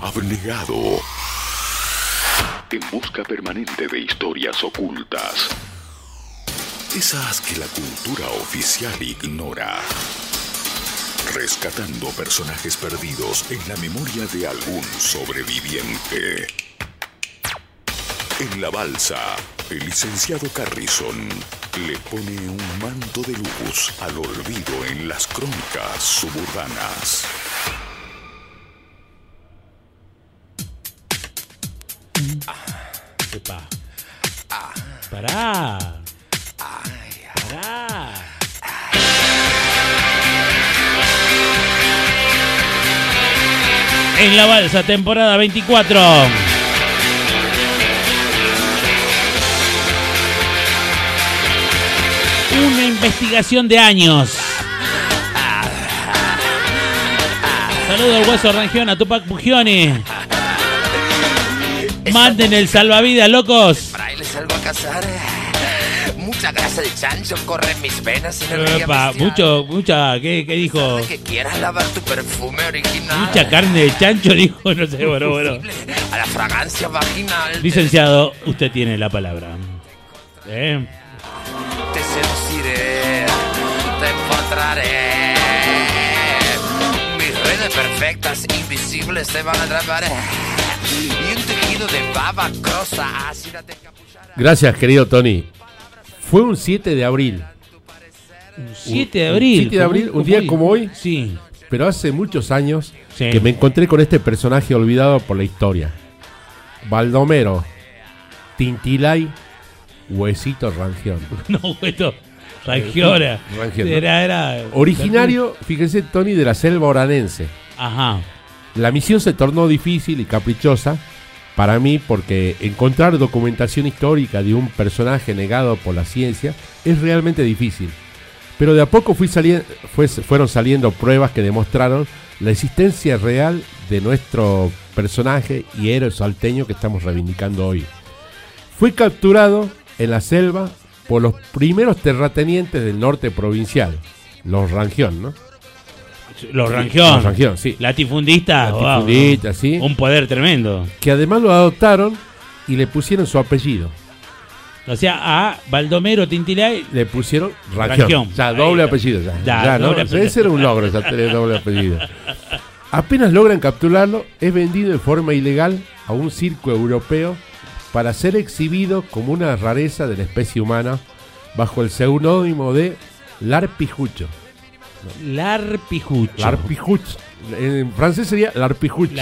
abnegado, en busca permanente de historias ocultas. Esas que la cultura oficial ignora. Rescatando personajes perdidos en la memoria de algún sobreviviente. En la balsa, el licenciado Carrison le pone un manto de luz al olvido en las crónicas suburbanas. Epa. Pará. Pará. En la balsa, temporada 24. Una investigación de años. Saludo al hueso Rangión, a Tupac Pugioni. Manden el salvavidas, locos. Fraile salgo a cazar. Mucha grasa de chancho corre en mis venas río Epa, mucho, mucha, ¿qué, qué dijo? Que quieras lavar tu perfume original. Mucha carne de chancho, dijo, no sé, bueno, bueno. A la fragancia vaginal. Licenciado, usted tiene la palabra. ¿Eh? Te seduciré. Te encontraré. Mis redes perfectas, invisibles, te van a atrapar. Y un tejido de baba crosa ácida te encapuchará. Gracias, querido Tony. Fue un 7 de abril, 7 de abril. 7 de abril, un día como hoy. Sí. pero hace muchos años Sí. que me encontré con este personaje olvidado por la historia. Baldomero, Tintilay, Huesito Rangión. No. Rangiora. Rangiora. Era, era. Originario, fíjense, Tony, de la selva oranense. Ajá. La misión se tornó difícil y caprichosa para mí porque encontrar documentación histórica de un personaje negado por la ciencia es realmente difícil. Pero de a poco fui fue- fueron saliendo pruebas que demostraron la existencia real de nuestro personaje y héroe salteño que estamos reivindicando hoy. Fue capturado en la selva por los primeros terratenientes del norte provincial, los Rangión, ¿no? Los Rangión. Los Rangión, sí. Latifundistas. wow. Latifundistas, sí. Un poder tremendo. que además lo adoptaron y le pusieron su apellido. O sea, a Baldomero Tintilay. Le pusieron Rangión. Ya, Ahí doble apellido. Ya, Ya, ya, ¿no? apellido. Ese era un logro, ya tener doble apellido. Apenas logran capturarlo, es vendido de forma ilegal a un circo europeo para ser exhibido como una rareza de la especie humana bajo el seudónimo de Larpijucho. Larpijucho. Larpijuch. En francés sería Larpijuch.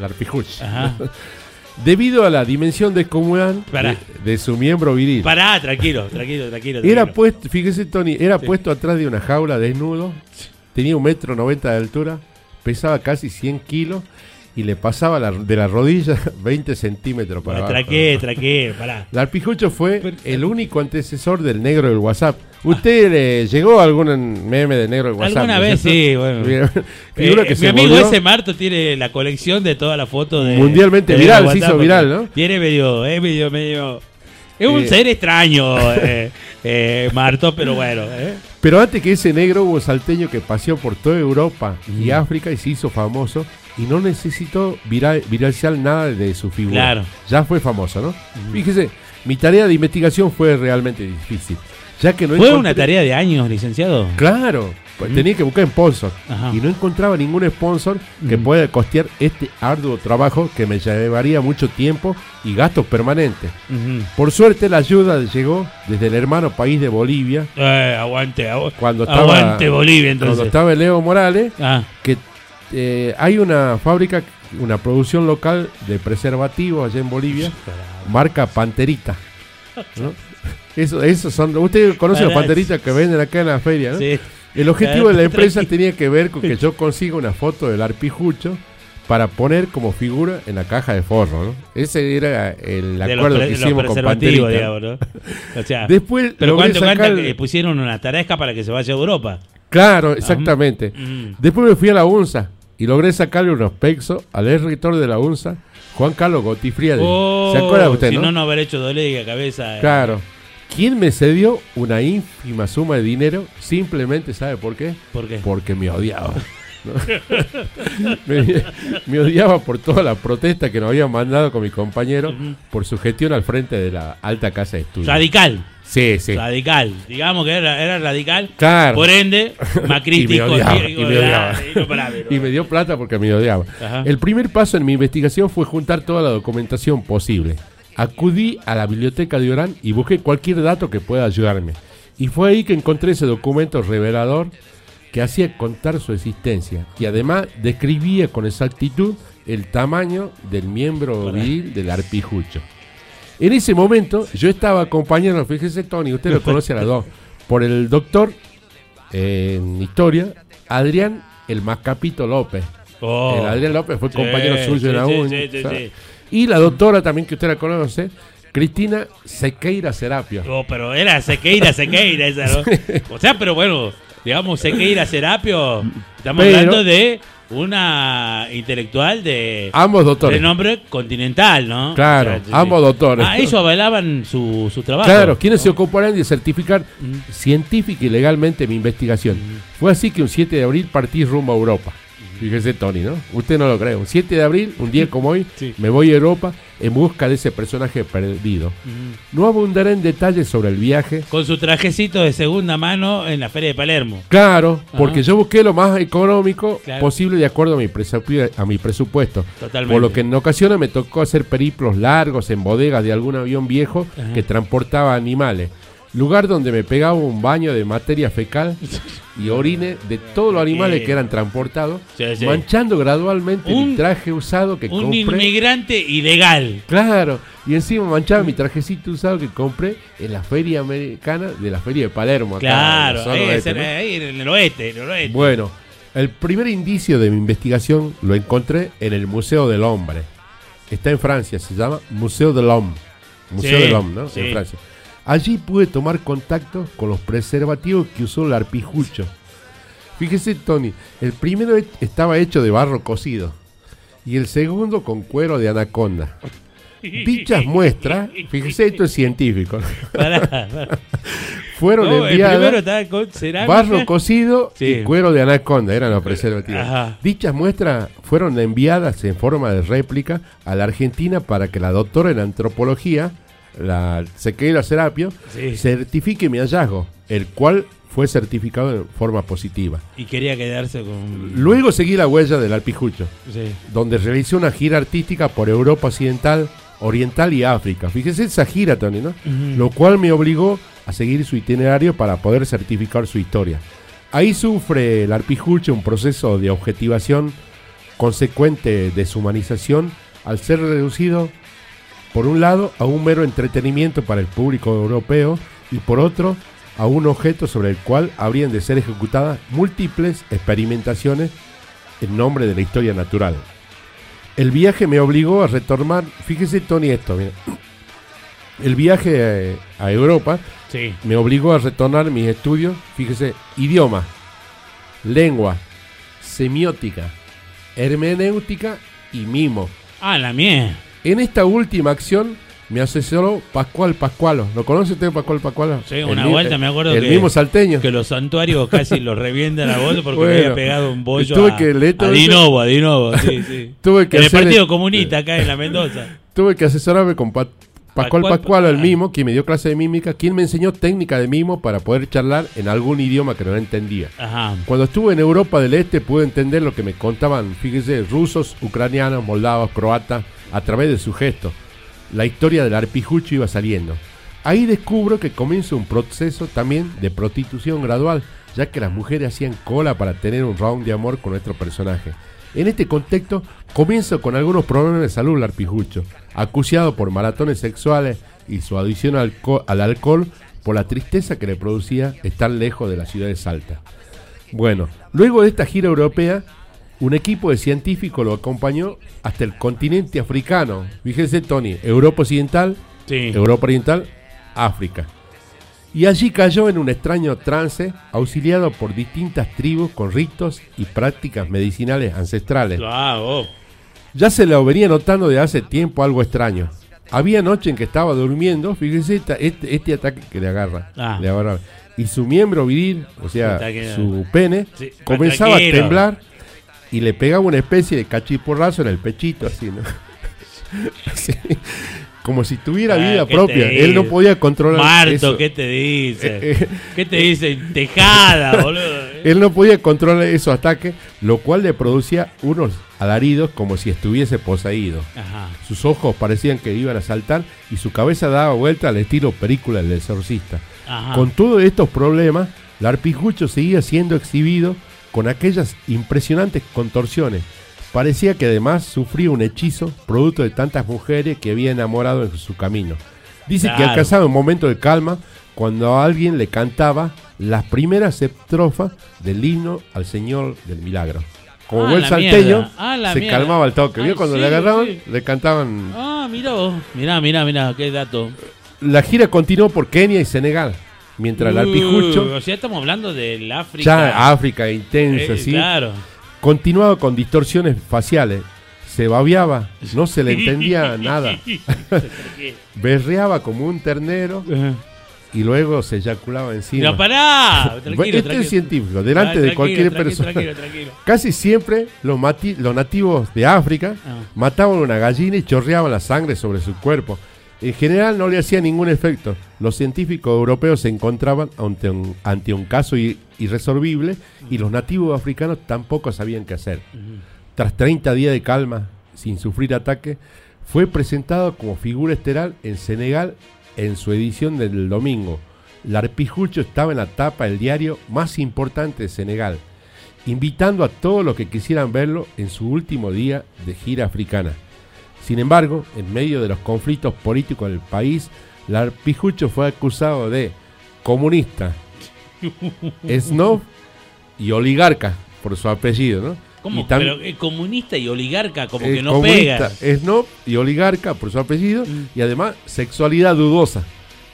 Larpijuch. Ajá. Debido a la dimensión descomunal de, de su miembro viril. Pará, tranquilo, tranquilo, tranquilo. Era puesto, fíjese Tony, era puesto atrás de una jaula desnudo, tenía un metro noventa de altura, pesaba casi 100 kilos y le pasaba la- de la rodilla 20 centímetros para abajo. Traqué, traqué, pará. Larpijucho fue el único antecesor del negro del WhatsApp. ¿Usted le llegó a algún meme de negro del WhatsApp? Alguna ¿no es vez sí, bueno. Eh, que mi se amigo volvió- ese Marto tiene la colección de todas las fotos de. Mundialmente de viral, WhatsApp, se hizo viral, ¿no? Tiene medio, es medio, medio. Es un Eh. ser extraño, eh, eh, Marto, pero bueno. eh. Pero antes que ese negro hubo salteño que paseó por toda Europa y África y se hizo famoso y no necesitó viral, viralizar nada de su figura. Claro. Ya fue famoso, ¿no? Fíjese, mi tarea de investigación fue realmente difícil. Ya que no ¿Fue encontré- una tarea de años, licenciado? Claro, pues tenía que buscar sponsor Ajá. y no encontraba ningún sponsor que Mm. pueda costear este arduo trabajo que me llevaría mucho tiempo y gastos permanentes. Por suerte la ayuda llegó desde el hermano país de Bolivia Eh, aguante, agu- cuando estaba aguante Bolivia, cuando entonces. estaba Leo Morales Ah, que eh, hay una fábrica, una producción local de preservativos allá en Bolivia, marca Panterita. ¿no? Eso, esos son. Usted conoce los Para- panteritas que venden acá en la feria, ¿no? sí. El objetivo de la empresa tenía que ver con que yo consiga una foto del arpijucho para poner como figura en la caja de forro, ¿no? Ese era el acuerdo que hicimos con Panterita. digamos, ¿no? O sea, Después pero cuánto, sacar- que pusieron una taresca para que se vaya a Europa. Claro, exactamente. Mm. Después me fui a la UNSA y logré sacarle unos pexos al ex rector de la UNSA, Juan Carlos. Oh, ¿Se acuerda usted, si no? no, no haber hecho dolega, cabeza. eh. Claro. ¿Quién me cedió una ínfima suma de dinero? Simplemente, ¿sabe por qué? ¿Por qué? Porque me odiaba. ¿No? me, me odiaba por toda la protesta que nos habían mandado con mi compañero por su gestión al frente de la alta casa de estudios. Radical. Sí, sí. Radical. Digamos que era, era radical. Claro. Por ende, Y Macristi me odiaba, contigo, y me odiaba. y pero- Y me dio plata porque me odiaba. Ajá. El primer paso en mi investigación fue juntar toda la documentación posible. Acudí a la biblioteca de Orán y busqué cualquier dato que pueda ayudarme. Y fue ahí que encontré ese documento revelador que hacía contar su existencia y además describía con exactitud el tamaño del miembro viril del arpijucho. En ese momento yo estaba acompañado, fíjese Tony, usted lo conoce a las dos, por el doctor eh, en historia, Adrián el Mascapito López. Oh. El Adrián López fue Sí, compañero suyo en la sí, uni, sí, sí, ¿sabe? sí. Y la doctora también que usted la conoce, Cristina Sequeira Serapio. Oh, pero era Sequeira, Sequeira esa, ¿no? O sea, pero bueno, digamos, Sequeira Serapio, estamos Pero- hablando de una intelectual de Ambos doctores. renombre continental, ¿no? Claro, sí. ambos doctores. Ah, ellos avalaban su, su trabajo. Claro, quienes se ocuparán de certificar científica y legalmente mi investigación. Fue así que un 7 de abril partí rumbo a Europa. Fíjese Tony, ¿no? Usted no lo cree. Un 7 de abril, un día como hoy, Sí. me voy a Europa en busca de ese personaje perdido. No abundaré en detalles sobre el viaje. Con su trajecito de segunda mano en la Feria de Palermo. Claro, porque yo busqué lo más económico Claro. posible de acuerdo a mi, a mi presupuesto. Totalmente. Por lo que en ocasiones me tocó hacer periplos largos en bodegas de algún avión viejo que transportaba animales. Lugar donde me pegaba un baño de materia fecal y orine de todos los animales que eran transportados, Sí, sí. manchando gradualmente Un- mi traje usado que Un compré. inmigrante ilegal. Claro, y encima manchaba mi trajecito usado que compré en la feria americana de la feria de Palermo. acá en la Claro, zona ahí, oeste, es- ¿no? ahí en el oeste, en el oeste. Bueno, el primer indicio de mi investigación lo encontré en el Museo del Hombre. Está en Francia, se llama Museo del Homme. Museo Sí, del Homme, ¿no? sí. En Francia. Allí pude tomar contacto con los preservativos que usó el arpijucho. Fíjese, Tony, el primero he- estaba hecho de barro cocido y el segundo con cuero de anaconda. Dichas muestras, fíjese, esto es científico, Pará, pará. fueron No, enviadas. con cerámica. Barro cocido Sí. y cuero de anaconda eran los preservativos. Ajá. Dichas muestras fueron enviadas en forma de réplica a la Argentina para que la doctora en antropología, la Sequeira Serapio, Sí. certifique mi hallazgo, el cual fue certificado en forma positiva. Y quería quedarse con. Luego seguí la huella del alpijucho, Sí. donde realicé una gira artística por Europa Occidental, Oriental y África. Fíjese esa gira, Tony, ¿no? Lo cual me obligó a seguir su itinerario para poder certificar su historia. Ahí sufre el arpijucho un proceso de objetivación consecuente deshumanización al ser reducido, por un lado, a un mero entretenimiento para el público europeo y por otro, a un objeto sobre el cual habrían de ser ejecutadas múltiples experimentaciones en nombre de la historia natural. El viaje me obligó a retomar, fíjese Tony esto, mira. El viaje eh, a Europa Sí. me obligó a retornar mis estudios, fíjese, idioma, lengua, semiótica, hermenéutica y mimo. Ah, la mía. En esta última acción me asesoró Pascual Pascualo. ¿Lo conoce usted Pascual Pascualo? Sí, El una vuelta me acuerdo El que- mismo salteño. Que los santuarios casi los revientan a vos porque Bueno, me había pegado un bollo tuve a, que a. Dinovo, a Dinovo, sí, sí. Tuve que en el Partido Comunista acá en la Mendoza. Tuve que asesorarme con Pa- Pascual Pascual- Pascualo, el ah. mimo, quien me dio clase de mímica, quien me enseñó técnica de mimo para poder charlar en algún idioma que no entendía. Ajá. Cuando estuve en Europa del Este pude entender lo que me contaban, fíjese, rusos, ucranianos, moldavos, croatas, a través de sus gestos. La historia del arpijucho iba saliendo. Ahí descubro que comienza un proceso también de prostitución gradual, ya que las mujeres hacían cola para tener un round de amor con nuestro personaje. En este contexto, comienzo con algunos problemas de salud el arpijucho, acuciado por maratones sexuales y su adicción al alcohol por la tristeza que le producía estar lejos de la ciudad de Salta. Bueno, luego de esta gira europea, un equipo de científicos lo acompañó hasta el continente africano. Fíjense, Tony, Europa Occidental, Sí. Europa Oriental, África. Y allí cayó en un extraño trance, auxiliado por distintas tribus con ritos y prácticas medicinales ancestrales. Ya se lo venía notando de hace tiempo algo extraño. Había noche en que estaba durmiendo, fíjese esta- este, este ataque que le agarra, Ah. le agarra. Y su miembro viril, o sea, su pene, Sí, comenzaba a temblar y le pegaba una especie de cachiporrazo en el pechito, así, ¿no? Así, como si tuviera Ah, vida ¿qué propia. Él no podía controlar Marto, eso. ¿qué te dice? Eh, eh. ¿Qué te dice? Tejada, boludo. Él no podía controlar esos ataques, lo cual le producía unos alaridos como si estuviese poseído. Ajá. Sus ojos parecían que iban a saltar y su cabeza daba vuelta al estilo película del exorcista. Ajá. Con todos estos problemas, el arpijucho seguía siendo exhibido con aquellas impresionantes contorsiones. Parecía que además sufría un hechizo producto de tantas mujeres que había enamorado en su camino. Dice que alcanzaba un momento de calma cuando alguien le cantaba las primeras estrofas del himno al Señor del Milagro. Como Ah, buen salteño. Ah, se mierda. calmaba el toque. Cuando sí, le agarraban, sí. le cantaban. Ah, mirá vos. Mirá, mirá, mirá, qué dato. La gira continuó por Kenia y Senegal, mientras el arpijucho Uh, o sea, estamos hablando del África. Ya África intensa, Eh, ¿sí? Claro. Continuaba con distorsiones faciales. Se babeaba, no se le entendía nada. Berreaba como un ternero y luego se eyaculaba encima. No, pará. Tranquilo, este tranquilo. es científico, delante Ah, de cualquier persona. Tranquilo, tranquilo. Casi siempre los, mati- los nativos de África Ah. mataban una gallina y chorreaban la sangre sobre su cuerpo. En general no le hacía ningún efecto. Los científicos europeos se encontraban ante un, ante un caso irresolvible y los nativos africanos tampoco sabían qué hacer. Tras 30 días de calma, sin sufrir ataque, fue presentado como figura estelar en Senegal en su edición del domingo. Larpijucho estaba en la tapa del diario más importante de Senegal, invitando a todos los que quisieran verlo en su último día de gira africana. Sin embargo, en medio de los conflictos políticos del país, Larpijucho fue acusado de comunista, snob y oligarca por su apellido, ¿no? ¿Cómo? Y Pero eh, comunista y oligarca como eh, que no comunista, pega. snob y oligarca por su apellido Mm. y además sexualidad dudosa.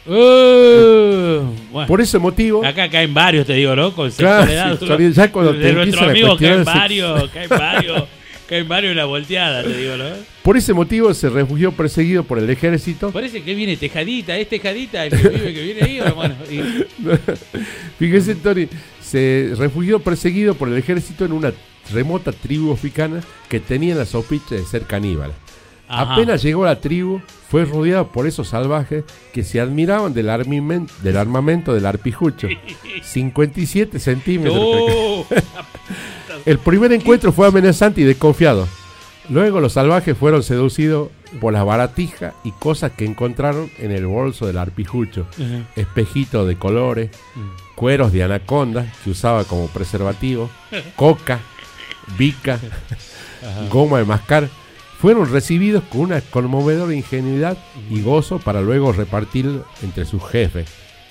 Uh, bueno, Por ese motivo, acá caen varios, te digo, ¿no? Con Claro, sexualidad. ya cuando de te nuestro amigo caen varios, caen varios, caen varios en la volteada, te digo, ¿no? por ese motivo se refugió perseguido por el ejército. Parece que viene Tejadita, es Tejadita el que vive que viene ahí, o bueno. y- Fíjese, Tony, se refugió perseguido por el ejército en una remota tribu africana que tenía la sospecha de ser caníbal. Ajá. Apenas llegó a la tribu, fue rodeado por esos salvajes que se admiraban del, del armamento del arpijucho. 57 centímetros. No. El primer encuentro fue amenazante y desconfiado. Luego los salvajes fueron seducidos por las baratijas y cosas que encontraron en el bolso del arpijucho. Espejitos de colores, cueros de anaconda que usaba como preservativo, coca, bica, goma de mascar. Fueron recibidos con una conmovedora ingenuidad y gozo para luego repartir entre sus jefes.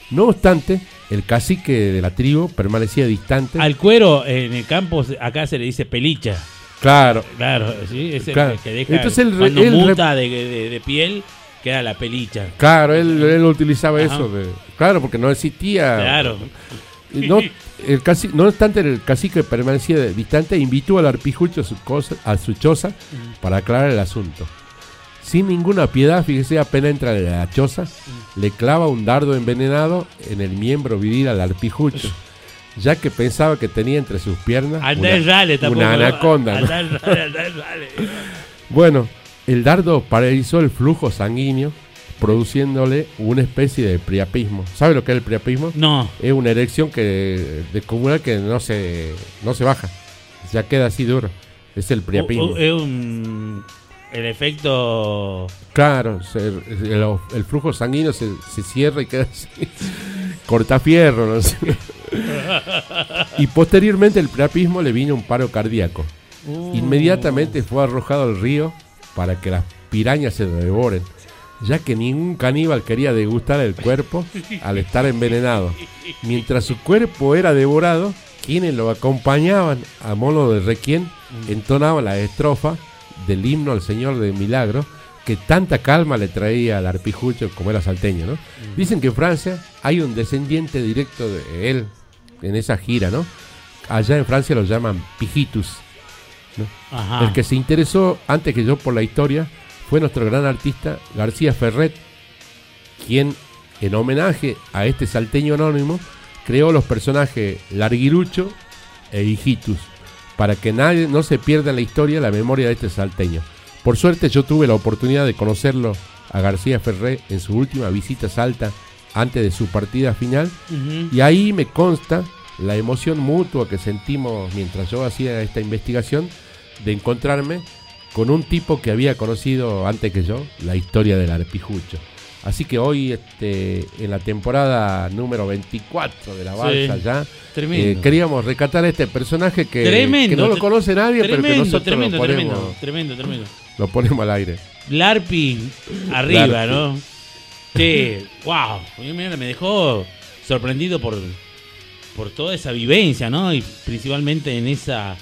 No obstante, el cacique de la tribu permanecía distante. Al cuero en el campo acá se le dice pelicha. Claro, Claro, sí, es el Claro. que deja Entonces él- cuando él muta de, de- de piel queda la pelicha. Claro, él, él utilizaba Ajá. eso. de- claro, porque no existía. Claro. No, el caci- no obstante, el cacique permanecía distante e invitó al arpijucho a su, cosa, a su choza para aclarar el asunto. Sin ninguna piedad, fíjese, apenas entra en la choza, le clava un dardo envenenado en el miembro viril al arpijucho, ya que pensaba que tenía entre sus piernas una, rale tampoco. una anaconda. Bueno, el dardo paralizó el flujo sanguíneo, produciéndole una especie de priapismo. ¿Sabe lo que es el priapismo? No. Es una erección que descomunal que no se, no se baja. Ya queda así duro. Es el priapismo. Es un. El efecto. Claro, el, el flujo sanguíneo se, se cierra y queda así. Cortafierro, no sé. y posteriormente el priapismo le vino un paro cardíaco. Inmediatamente fue arrojado al río para que las pirañas se devoren, ya que ningún caníbal quería degustar el cuerpo al estar envenenado. Mientras su cuerpo era devorado, quienes lo acompañaban a modo de requiem entonaban la estrofa del himno al Señor de Milagro que tanta calma le traía al arpijucho como era salteño, ¿no? Dicen que en Francia hay un descendiente directo de él en esa gira, ¿no? Allá en Francia lo llaman pijitus. Ajá. El que se interesó antes que yo por la historia fue nuestro gran artista García Ferret, quien en homenaje a este salteño anónimo creó los personajes Larguirucho e Hijitus, para que nadie no se pierda en la historia la memoria de este salteño. Por suerte yo tuve la oportunidad de conocerlo a García Ferré en su última visita a Salta antes de su partida final y ahí me consta la emoción mutua que sentimos mientras yo hacía esta investigación de encontrarme con un tipo que había conocido antes que yo la historia del arpijucho. Así que hoy, este, en la temporada número 24 de la Sí. balsa ya, Tremendo. eh, queríamos rescatar a este personaje que, Tremendo, que no lo conoce nadie, pero que nosotros tremendo, lo, ponemos, tremendo, tremendo, tremendo. lo ponemos al aire. Larpi arriba. ¿no? Sí, wow. Me dejó sorprendido por, por toda esa vivencia, ¿no? Y principalmente en esa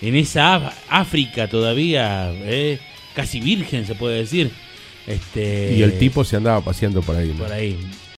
en esa África todavía, ¿eh? casi virgen se puede decir. Este, Y el tipo se andaba paseando por ahí. ¿no? por ahí.